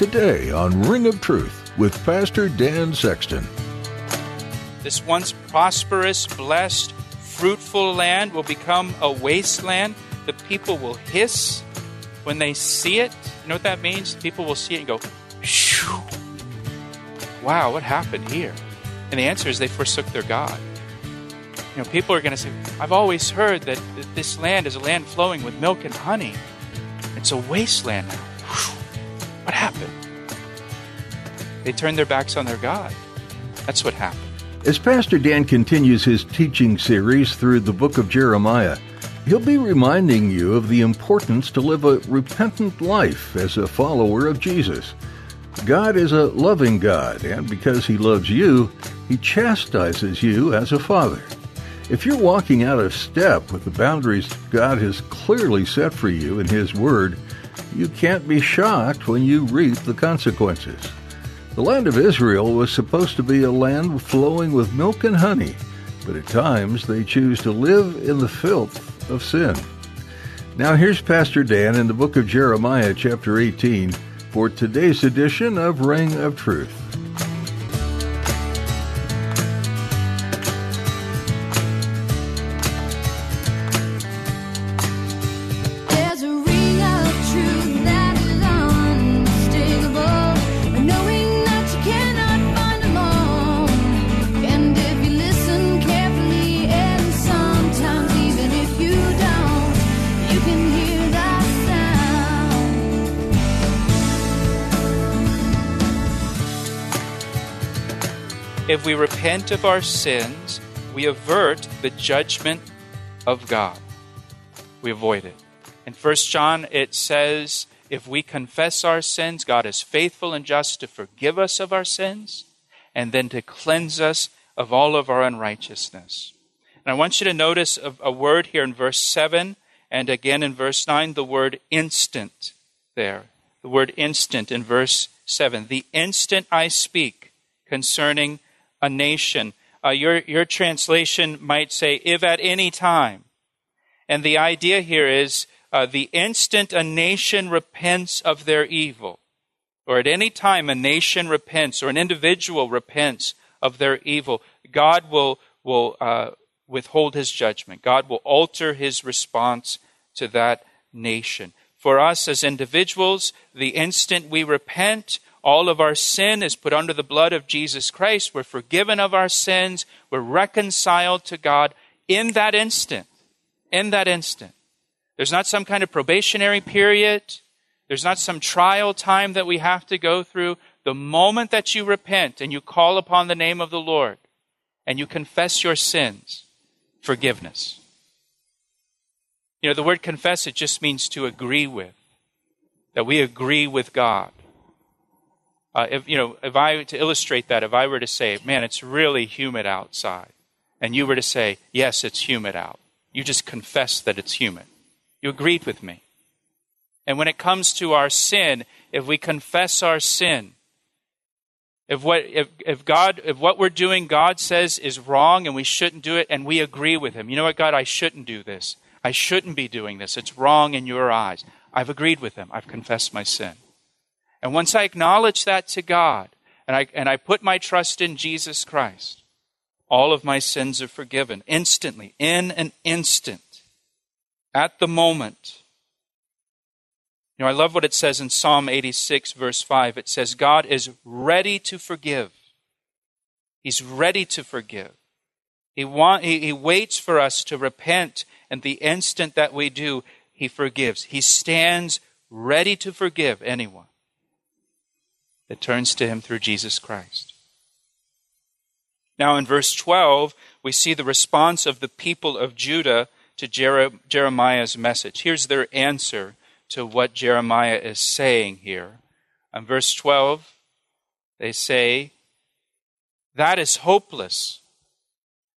Today on Ring of Truth with Pastor Dan Sexton. This once prosperous, blessed, fruitful land will become a wasteland. The people will hiss when they see it. You know what that means? People will see it and go, Shoo. wow, what happened here? And the answer is they forsook their God. You know, people are going to say, I've always heard that this land is a land flowing with milk and honey. It's a wasteland now. They turned their backs on their God. That's what happened. As Pastor Dan continues his teaching series through the book of Jeremiah, he'll be reminding you of the importance to live a repentant life as a follower of Jesus. God is a loving God, and because He loves you, He chastises you as a father. If you're walking out of step with the boundaries God has clearly set for you in His Word, you can't be shocked when you reap the consequences. The land of Israel was supposed to be a land flowing with milk and honey, but at times they choose to live in the filth of sin. Now here's Pastor Dan in the book of Jeremiah, chapter 18, for today's edition of Ring of Truth. Repent of our sins, we avert the judgment of God. We avoid it. In 1 John, it says, if we confess our sins, God is faithful and just to forgive us of our sins and then to cleanse us of all of our unrighteousness. And I want you to notice a, a word here in verse 7 and again in verse 9, the word instant there. The word instant in verse 7. The instant I speak concerning a nation. Uh, your, your translation might say, if at any time. And the idea here is uh, the instant a nation repents of their evil, or at any time a nation repents or an individual repents of their evil, God will, will uh, withhold his judgment. God will alter his response to that nation. For us as individuals, the instant we repent, all of our sin is put under the blood of Jesus Christ. We're forgiven of our sins. We're reconciled to God in that instant. In that instant. There's not some kind of probationary period. There's not some trial time that we have to go through. The moment that you repent and you call upon the name of the Lord and you confess your sins, forgiveness. You know, the word confess, it just means to agree with. That we agree with God. Uh, if you know, if I to illustrate that, if I were to say, "Man, it's really humid outside," and you were to say, "Yes, it's humid out," you just confess that it's humid. You agreed with me. And when it comes to our sin, if we confess our sin, if what if, if God if what we're doing God says is wrong and we shouldn't do it, and we agree with Him, you know what, God, I shouldn't do this. I shouldn't be doing this. It's wrong in your eyes. I've agreed with Him. I've confessed my sin. And once I acknowledge that to God and I, and I put my trust in Jesus Christ, all of my sins are forgiven instantly, in an instant, at the moment. You know, I love what it says in Psalm 86, verse 5. It says, God is ready to forgive. He's ready to forgive. He, want, he, he waits for us to repent, and the instant that we do, He forgives. He stands ready to forgive anyone that turns to him through Jesus Christ. Now, in verse 12, we see the response of the people of Judah to Jeremiah's message. Here's their answer to what Jeremiah is saying here. In verse 12, they say, That is hopeless.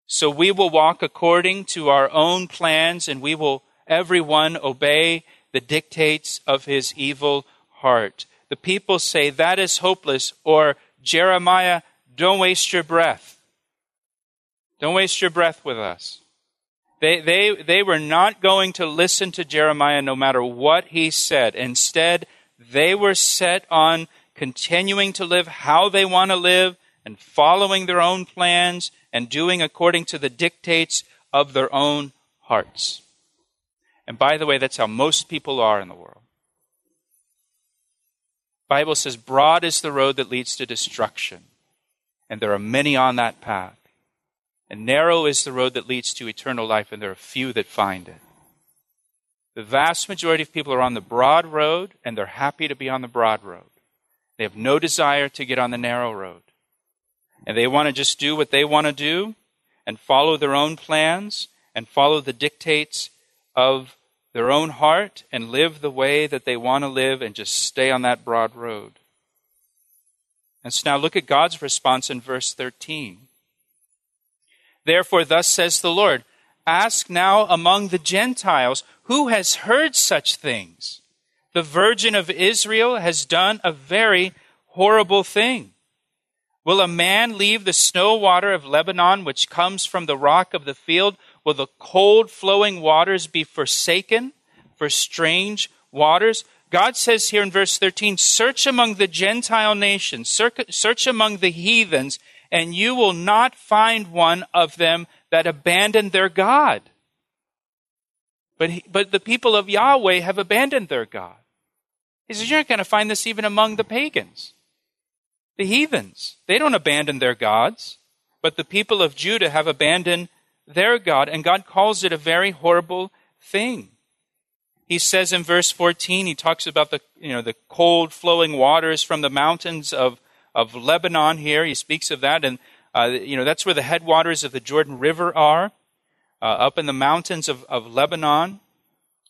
So we will walk according to our own plans, and we will everyone obey the dictates of his evil heart. The people say, That is hopeless, or Jeremiah, don't waste your breath. Don't waste your breath with us. They, they, they were not going to listen to Jeremiah no matter what he said. Instead, they were set on continuing to live how they want to live and following their own plans and doing according to the dictates of their own hearts. And by the way, that's how most people are in the world. Bible says broad is the road that leads to destruction, and there are many on that path. And narrow is the road that leads to eternal life, and there are few that find it. The vast majority of people are on the broad road, and they're happy to be on the broad road. They have no desire to get on the narrow road. And they want to just do what they want to do and follow their own plans and follow the dictates of their own heart and live the way that they want to live and just stay on that broad road. And so now look at God's response in verse 13. Therefore, thus says the Lord Ask now among the Gentiles who has heard such things. The Virgin of Israel has done a very horrible thing. Will a man leave the snow water of Lebanon, which comes from the rock of the field? Will the cold flowing waters be forsaken for strange waters? God says here in verse 13, search among the Gentile nations, search among the heathens, and you will not find one of them that abandoned their God. But, he, but the people of Yahweh have abandoned their God. He says, You're not going to find this even among the pagans, the heathens. They don't abandon their gods, but the people of Judah have abandoned their God, and God calls it a very horrible thing. He says in verse 14, he talks about the, you know, the cold flowing waters from the mountains of of Lebanon here. He speaks of that, and uh, you know that's where the headwaters of the Jordan River are, uh, up in the mountains of, of Lebanon.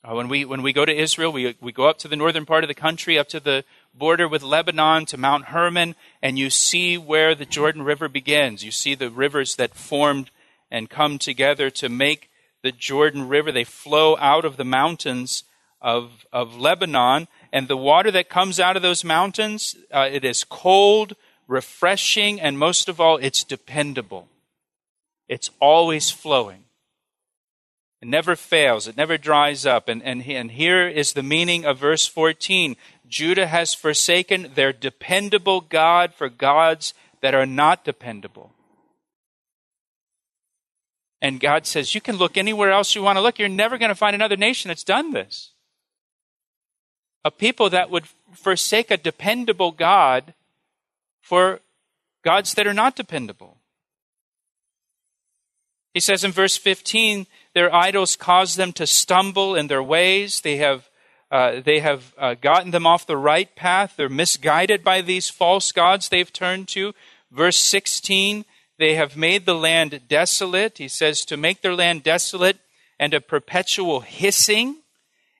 Uh, when we when we go to Israel, we we go up to the northern part of the country, up to the border with Lebanon, to Mount Hermon, and you see where the Jordan River begins. You see the rivers that formed and come together to make the Jordan River. They flow out of the mountains of of Lebanon and the water that comes out of those mountains, uh, it is cold, refreshing, and most of all, it's dependable. It's always flowing. It never fails. It never dries up. And, and, and here is the meaning of verse 14 Judah has forsaken their dependable God for gods that are not dependable. And God says, You can look anywhere else you want to look. You're never going to find another nation that's done this a people that would forsake a dependable God for gods that are not dependable. He says in verse 15, their idols cause them to stumble in their ways. They have, uh, they have uh, gotten them off the right path. They're misguided by these false gods they've turned to. Verse 16, they have made the land desolate. He says to make their land desolate and a perpetual hissing.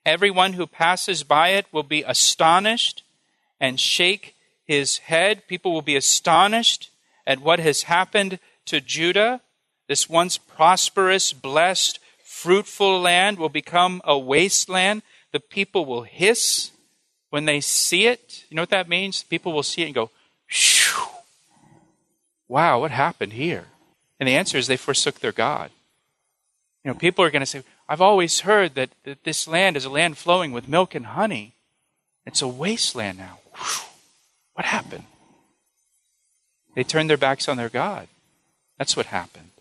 Everyone who passes by it will be astonished and shake his head. People will be astonished at what has happened to Judah. This once prosperous, blessed, fruitful land will become a wasteland. The people will hiss when they see it. You know what that means? People will see it and go, Shoo! Wow, what happened here? And the answer is they forsook their God. You know, people are going to say, I've always heard that, that this land is a land flowing with milk and honey. It's a wasteland now. Whew. What happened? They turned their backs on their God. That's what happened.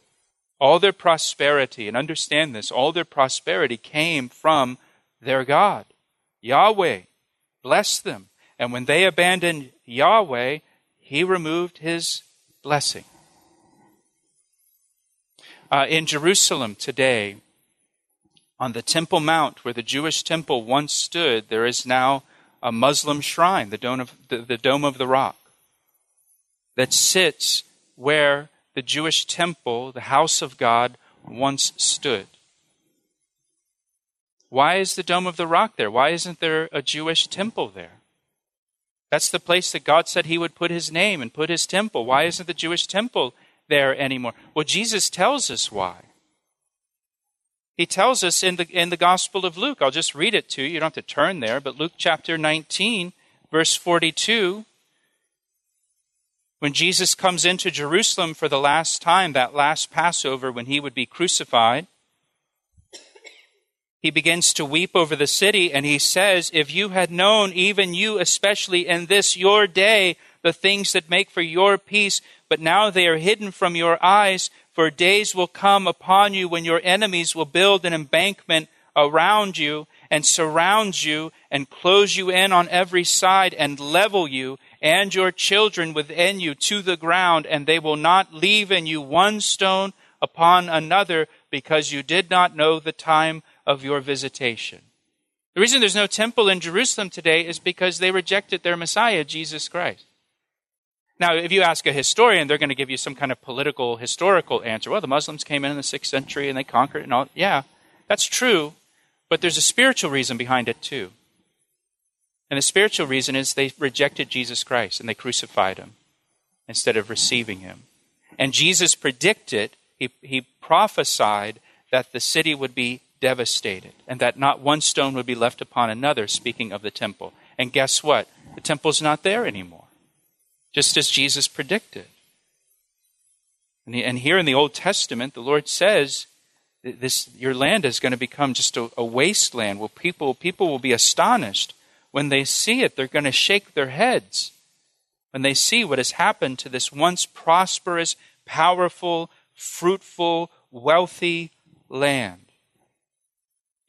All their prosperity, and understand this, all their prosperity came from their God. Yahweh blessed them. And when they abandoned Yahweh, He removed His blessing. Uh, in Jerusalem today, on the Temple Mount, where the Jewish temple once stood, there is now a Muslim shrine, the Dome of the, the, Dome of the Rock, that sits where the Jewish temple, the house of God, once stood. Why is the Dome of the Rock there? Why isn't there a Jewish temple there? That's the place that God said He would put His name and put His temple. Why isn't the Jewish temple there anymore? Well, Jesus tells us why. He tells us in the, in the Gospel of Luke. I'll just read it to you. You don't have to turn there, but Luke chapter 19, verse 42. When Jesus comes into Jerusalem for the last time, that last Passover when he would be crucified, he begins to weep over the city and he says, If you had known, even you especially in this your day, the things that make for your peace, but now they are hidden from your eyes, for days will come upon you when your enemies will build an embankment around you and surround you and close you in on every side and level you and your children within you to the ground, and they will not leave in you one stone upon another because you did not know the time of your visitation. The reason there's no temple in Jerusalem today is because they rejected their Messiah, Jesus Christ. Now, if you ask a historian, they're going to give you some kind of political, historical answer. Well, the Muslims came in in the 6th century and they conquered and all. Yeah, that's true, but there's a spiritual reason behind it too. And the spiritual reason is they rejected Jesus Christ and they crucified him instead of receiving him. And Jesus predicted, he, he prophesied that the city would be devastated and that not one stone would be left upon another, speaking of the temple. And guess what? The temple's not there anymore, just as Jesus predicted. And, and here in the Old Testament, the Lord says, this, your land is going to become just a, a wasteland where people, people will be astonished. When they see it, they're going to shake their heads. When they see what has happened to this once prosperous, powerful, fruitful, wealthy land.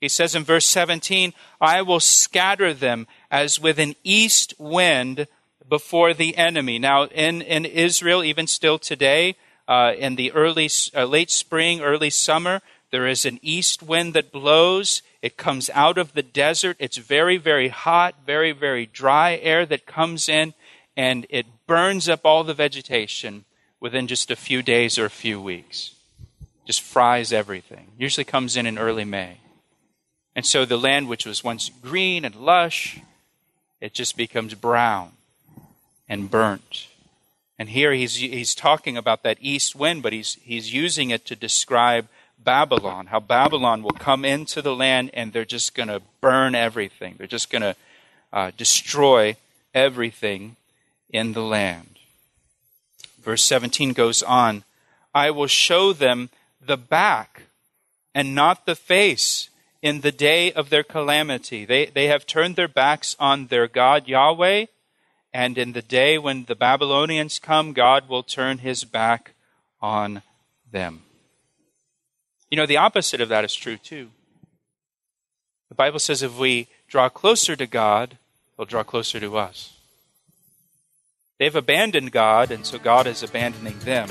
He says in verse 17, I will scatter them as with an east wind before the enemy. Now, in, in Israel, even still today, uh, in the early, uh, late spring, early summer, there is an east wind that blows. It comes out of the desert. It's very, very hot, very, very dry air that comes in, and it burns up all the vegetation within just a few days or a few weeks. Just fries everything. Usually comes in in early May. And so the land which was once green and lush, it just becomes brown and burnt. And here he's, he's talking about that east wind, but he's, he's using it to describe Babylon, how Babylon will come into the land and they're just going to burn everything. They're just going to uh, destroy everything in the land. Verse 17 goes on I will show them the back and not the face in the day of their calamity. They, they have turned their backs on their God Yahweh, and in the day when the Babylonians come, God will turn his back on them. You know, the opposite of that is true too. The Bible says if we draw closer to God, he'll draw closer to us. They've abandoned God, and so God is abandoning them.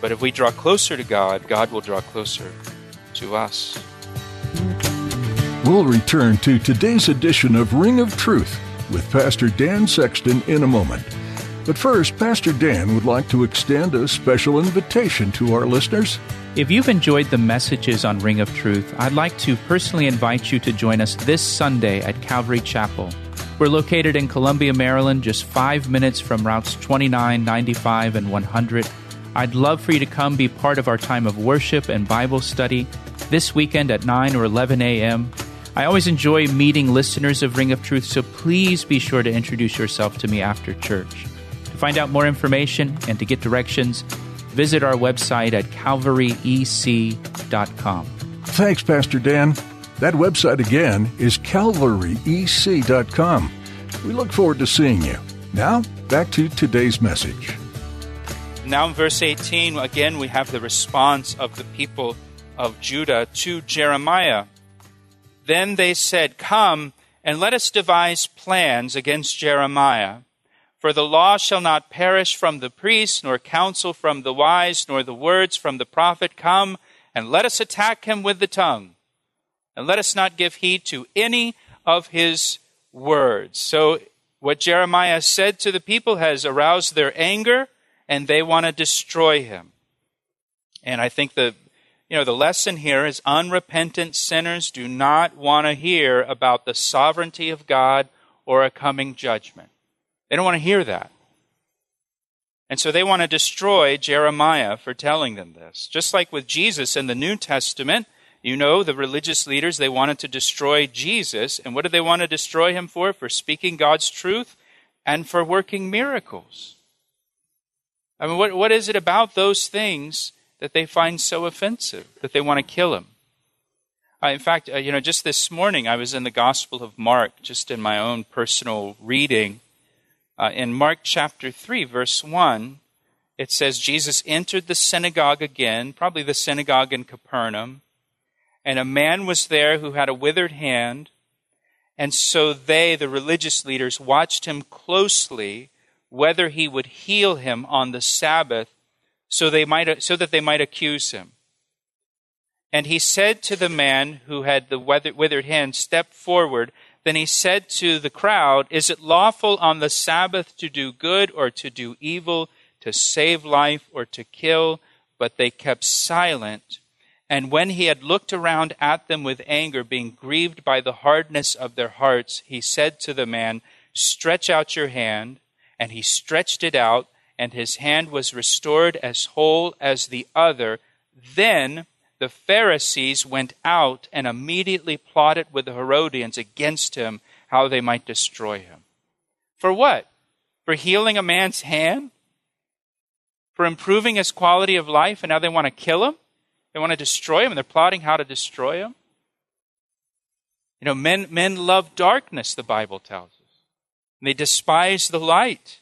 But if we draw closer to God, God will draw closer to us. We'll return to today's edition of Ring of Truth with Pastor Dan Sexton in a moment. But first, Pastor Dan would like to extend a special invitation to our listeners. If you've enjoyed the messages on Ring of Truth, I'd like to personally invite you to join us this Sunday at Calvary Chapel. We're located in Columbia, Maryland, just five minutes from routes 29, 95, and 100. I'd love for you to come be part of our time of worship and Bible study this weekend at 9 or 11 a.m. I always enjoy meeting listeners of Ring of Truth, so please be sure to introduce yourself to me after church. To find out more information and to get directions, visit our website at calvaryec.com. Thanks, Pastor Dan. That website again is calvaryec.com. We look forward to seeing you. Now, back to today's message. Now, in verse 18, again, we have the response of the people of Judah to Jeremiah. Then they said, Come and let us devise plans against Jeremiah. For the law shall not perish from the priest, nor counsel from the wise, nor the words from the prophet. Come and let us attack him with the tongue. And let us not give heed to any of his words. So, what Jeremiah said to the people has aroused their anger, and they want to destroy him. And I think the you know, the lesson here is unrepentant sinners do not want to hear about the sovereignty of God or a coming judgment. They don't want to hear that. And so they want to destroy Jeremiah for telling them this. Just like with Jesus in the New Testament, you know, the religious leaders, they wanted to destroy Jesus. And what did they want to destroy him for? For speaking God's truth and for working miracles. I mean, what, what is it about those things that they find so offensive that they want to kill him. Uh, in fact, uh, you know, just this morning I was in the Gospel of Mark, just in my own personal reading. Uh, in Mark chapter 3, verse 1, it says Jesus entered the synagogue again, probably the synagogue in Capernaum, and a man was there who had a withered hand. And so they, the religious leaders, watched him closely whether he would heal him on the Sabbath so, they might, so that they might accuse him. And he said to the man who had the withered hand, Step forward. Then he said to the crowd, Is it lawful on the Sabbath to do good or to do evil, to save life or to kill? But they kept silent. And when he had looked around at them with anger, being grieved by the hardness of their hearts, he said to the man, Stretch out your hand. And he stretched it out and his hand was restored as whole as the other. Then the Pharisees went out and immediately plotted with the Herodians against him how they might destroy him. For what? For healing a man's hand? For improving his quality of life, and now they want to kill him? They want to destroy him, and they're plotting how to destroy him? You know, men, men love darkness, the Bible tells us. And they despise the light.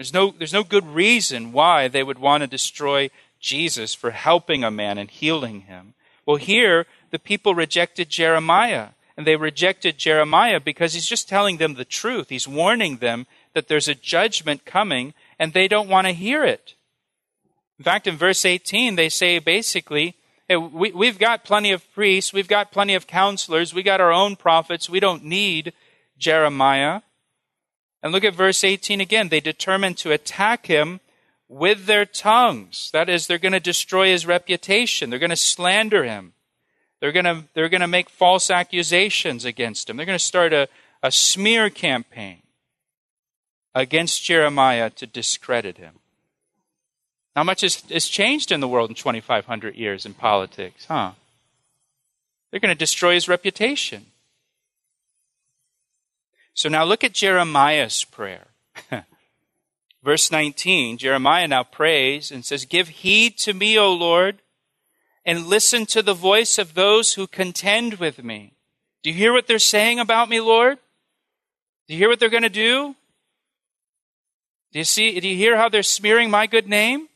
There's no, there's no good reason why they would want to destroy Jesus for helping a man and healing him. Well, here, the people rejected Jeremiah. And they rejected Jeremiah because he's just telling them the truth. He's warning them that there's a judgment coming, and they don't want to hear it. In fact, in verse 18, they say basically, hey, we, we've got plenty of priests, we've got plenty of counselors, we got our own prophets, we don't need Jeremiah. And look at verse 18 again. They determined to attack him with their tongues. That is, they're going to destroy his reputation. They're going to slander him. They're going to, they're going to make false accusations against him. They're going to start a, a smear campaign against Jeremiah to discredit him. How much has, has changed in the world in 2,500 years in politics, huh? They're going to destroy his reputation. So now look at Jeremiah's prayer. Verse 19, Jeremiah now prays and says, Give heed to me, O Lord, and listen to the voice of those who contend with me. Do you hear what they're saying about me, Lord? Do you hear what they're going to do? Do you see, do you hear how they're smearing my good name?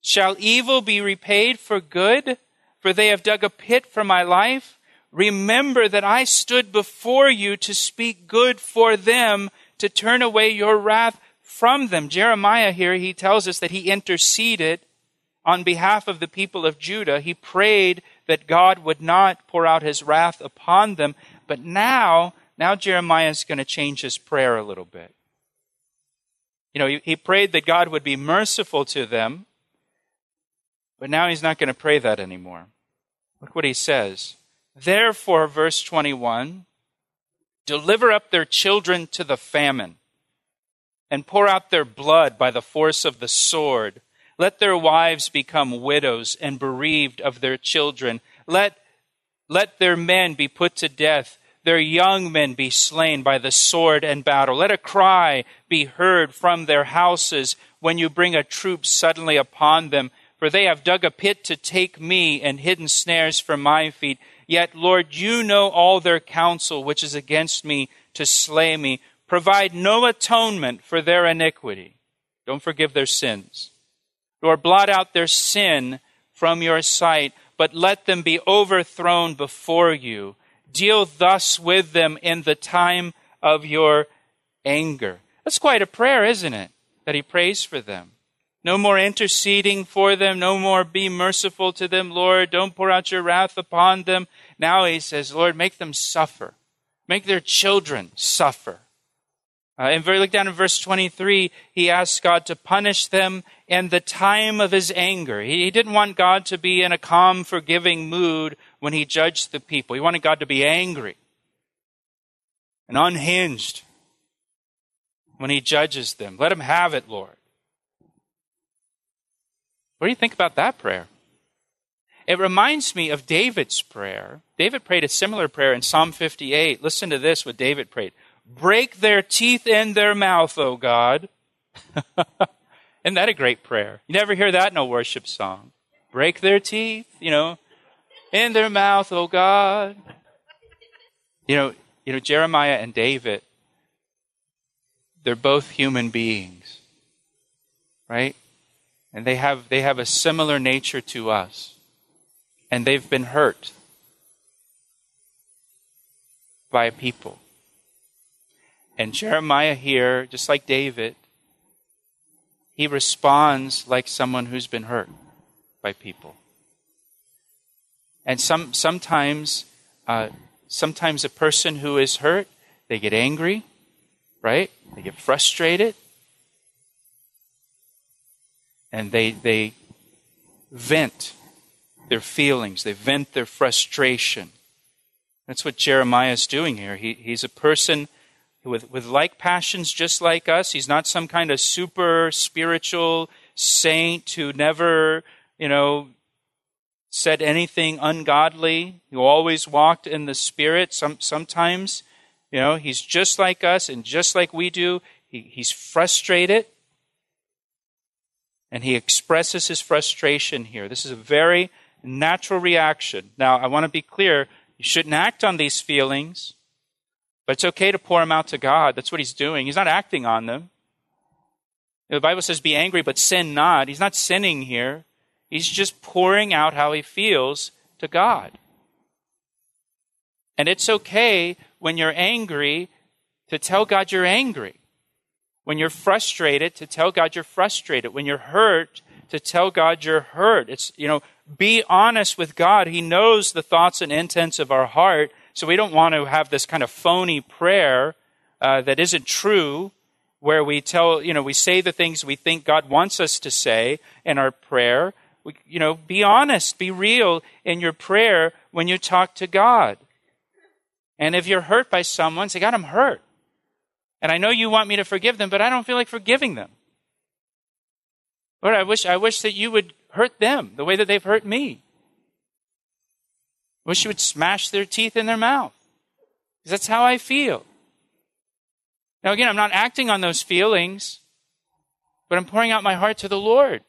Shall evil be repaid for good? For they have dug a pit for my life. Remember that I stood before you to speak good for them, to turn away your wrath from them. Jeremiah here, he tells us that he interceded on behalf of the people of Judah. He prayed that God would not pour out his wrath upon them. But now, now Jeremiah is going to change his prayer a little bit. You know, he, he prayed that God would be merciful to them, but now he's not going to pray that anymore. Look what he says. Therefore, verse 21 deliver up their children to the famine and pour out their blood by the force of the sword. Let their wives become widows and bereaved of their children. Let, let their men be put to death, their young men be slain by the sword and battle. Let a cry be heard from their houses when you bring a troop suddenly upon them. For they have dug a pit to take me and hidden snares for my feet. Yet, Lord, you know all their counsel, which is against me to slay me. Provide no atonement for their iniquity. Don't forgive their sins. Nor blot out their sin from your sight, but let them be overthrown before you. Deal thus with them in the time of your anger. That's quite a prayer, isn't it? That he prays for them. No more interceding for them. No more be merciful to them, Lord. Don't pour out your wrath upon them. Now he says, Lord, make them suffer. Make their children suffer. Uh, and look down in verse 23, he asks God to punish them in the time of his anger. He, he didn't want God to be in a calm, forgiving mood when he judged the people. He wanted God to be angry and unhinged when he judges them. Let him have it, Lord. What do you think about that prayer? It reminds me of David's prayer. David prayed a similar prayer in Psalm 58. Listen to this what David prayed Break their teeth in their mouth, O God. Isn't that a great prayer? You never hear that in a worship song. Break their teeth, you know, in their mouth, O God. You know, you know, Jeremiah and David, they're both human beings. Right? And they have they have a similar nature to us. And they've been hurt by people. And Jeremiah here, just like David, he responds like someone who's been hurt by people. And some, sometimes, uh, sometimes a person who is hurt, they get angry, right? They get frustrated. And they, they vent their feelings, they vent their frustration. That's what Jeremiah is doing here. He, he's a person with, with like passions just like us. He's not some kind of super spiritual saint who never, you know, said anything ungodly, who always walked in the Spirit. Some, sometimes, you know, he's just like us and just like we do. He, he's frustrated and he expresses his frustration here. This is a very natural reaction. Now, I want to be clear you shouldn't act on these feelings. But it's okay to pour them out to God. That's what he's doing. He's not acting on them. The Bible says, be angry, but sin not. He's not sinning here. He's just pouring out how he feels to God. And it's okay when you're angry to tell God you're angry. When you're frustrated, to tell God you're frustrated. When you're hurt, to tell God you're hurt. It's, you know, be honest with God. He knows the thoughts and intents of our heart. So we don't want to have this kind of phony prayer uh, that isn't true, where we tell, you know, we say the things we think God wants us to say in our prayer. We, you know, be honest, be real in your prayer when you talk to God. And if you're hurt by someone, say, God, I'm hurt. And I know you want me to forgive them, but I don't feel like forgiving them. Lord, I wish, I wish that you would hurt them the way that they've hurt me I wish you would smash their teeth in their mouth. Because that's how I feel. Now, again, I'm not acting on those feelings, but I'm pouring out my heart to the Lord.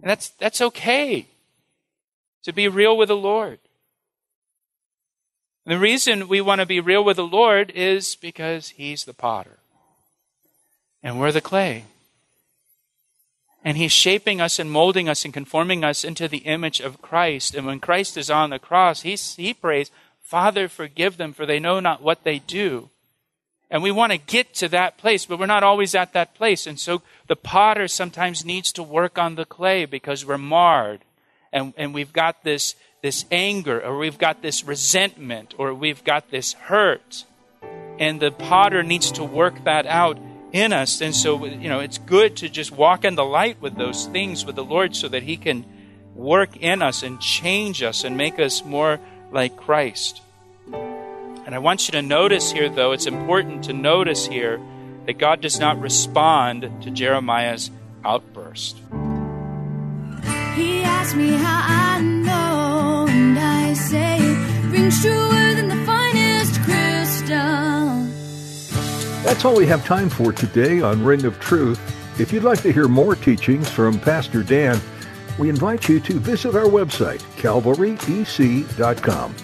And that's, that's okay to be real with the Lord. And the reason we want to be real with the Lord is because He's the potter and we're the clay. And he's shaping us and molding us and conforming us into the image of Christ. And when Christ is on the cross, he, he prays, Father, forgive them, for they know not what they do. And we want to get to that place, but we're not always at that place. And so the potter sometimes needs to work on the clay because we're marred. And, and we've got this, this anger, or we've got this resentment, or we've got this hurt. And the potter needs to work that out in us. And so, you know, it's good to just walk in the light with those things with the Lord so that He can work in us and change us and make us more like Christ. And I want you to notice here, though, it's important to notice here that God does not respond to Jeremiah's outburst. He asked me how I say, rings truer than the finest crystal. That's all we have time for today on Ring of Truth. If you'd like to hear more teachings from Pastor Dan, we invite you to visit our website, calvaryec.com.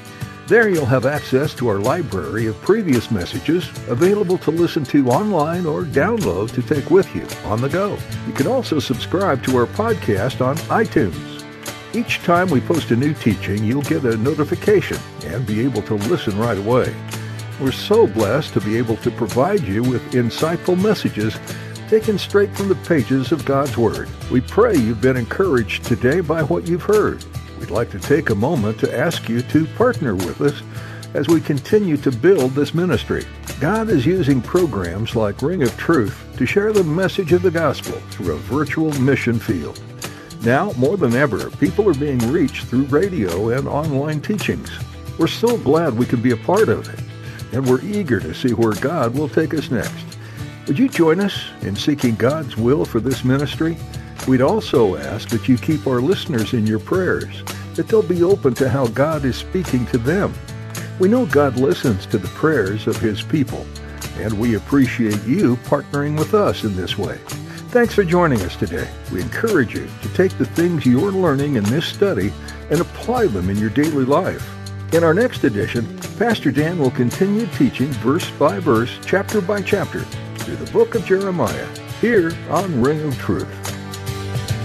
There you'll have access to our library of previous messages available to listen to online or download to take with you on the go. You can also subscribe to our podcast on iTunes. Each time we post a new teaching, you'll get a notification and be able to listen right away. We're so blessed to be able to provide you with insightful messages taken straight from the pages of God's Word. We pray you've been encouraged today by what you've heard. We'd like to take a moment to ask you to partner with us as we continue to build this ministry. God is using programs like Ring of Truth to share the message of the gospel through a virtual mission field. Now, more than ever, people are being reached through radio and online teachings. We're so glad we can be a part of it, and we're eager to see where God will take us next. Would you join us in seeking God's will for this ministry? We'd also ask that you keep our listeners in your prayers, that they'll be open to how God is speaking to them. We know God listens to the prayers of His people, and we appreciate you partnering with us in this way. Thanks for joining us today. We encourage you to take the things you're learning in this study and apply them in your daily life. In our next edition, Pastor Dan will continue teaching verse by verse, chapter by chapter, through the book of Jeremiah, here on Ring of Truth.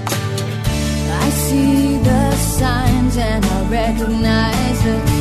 I see the signs and I recognize the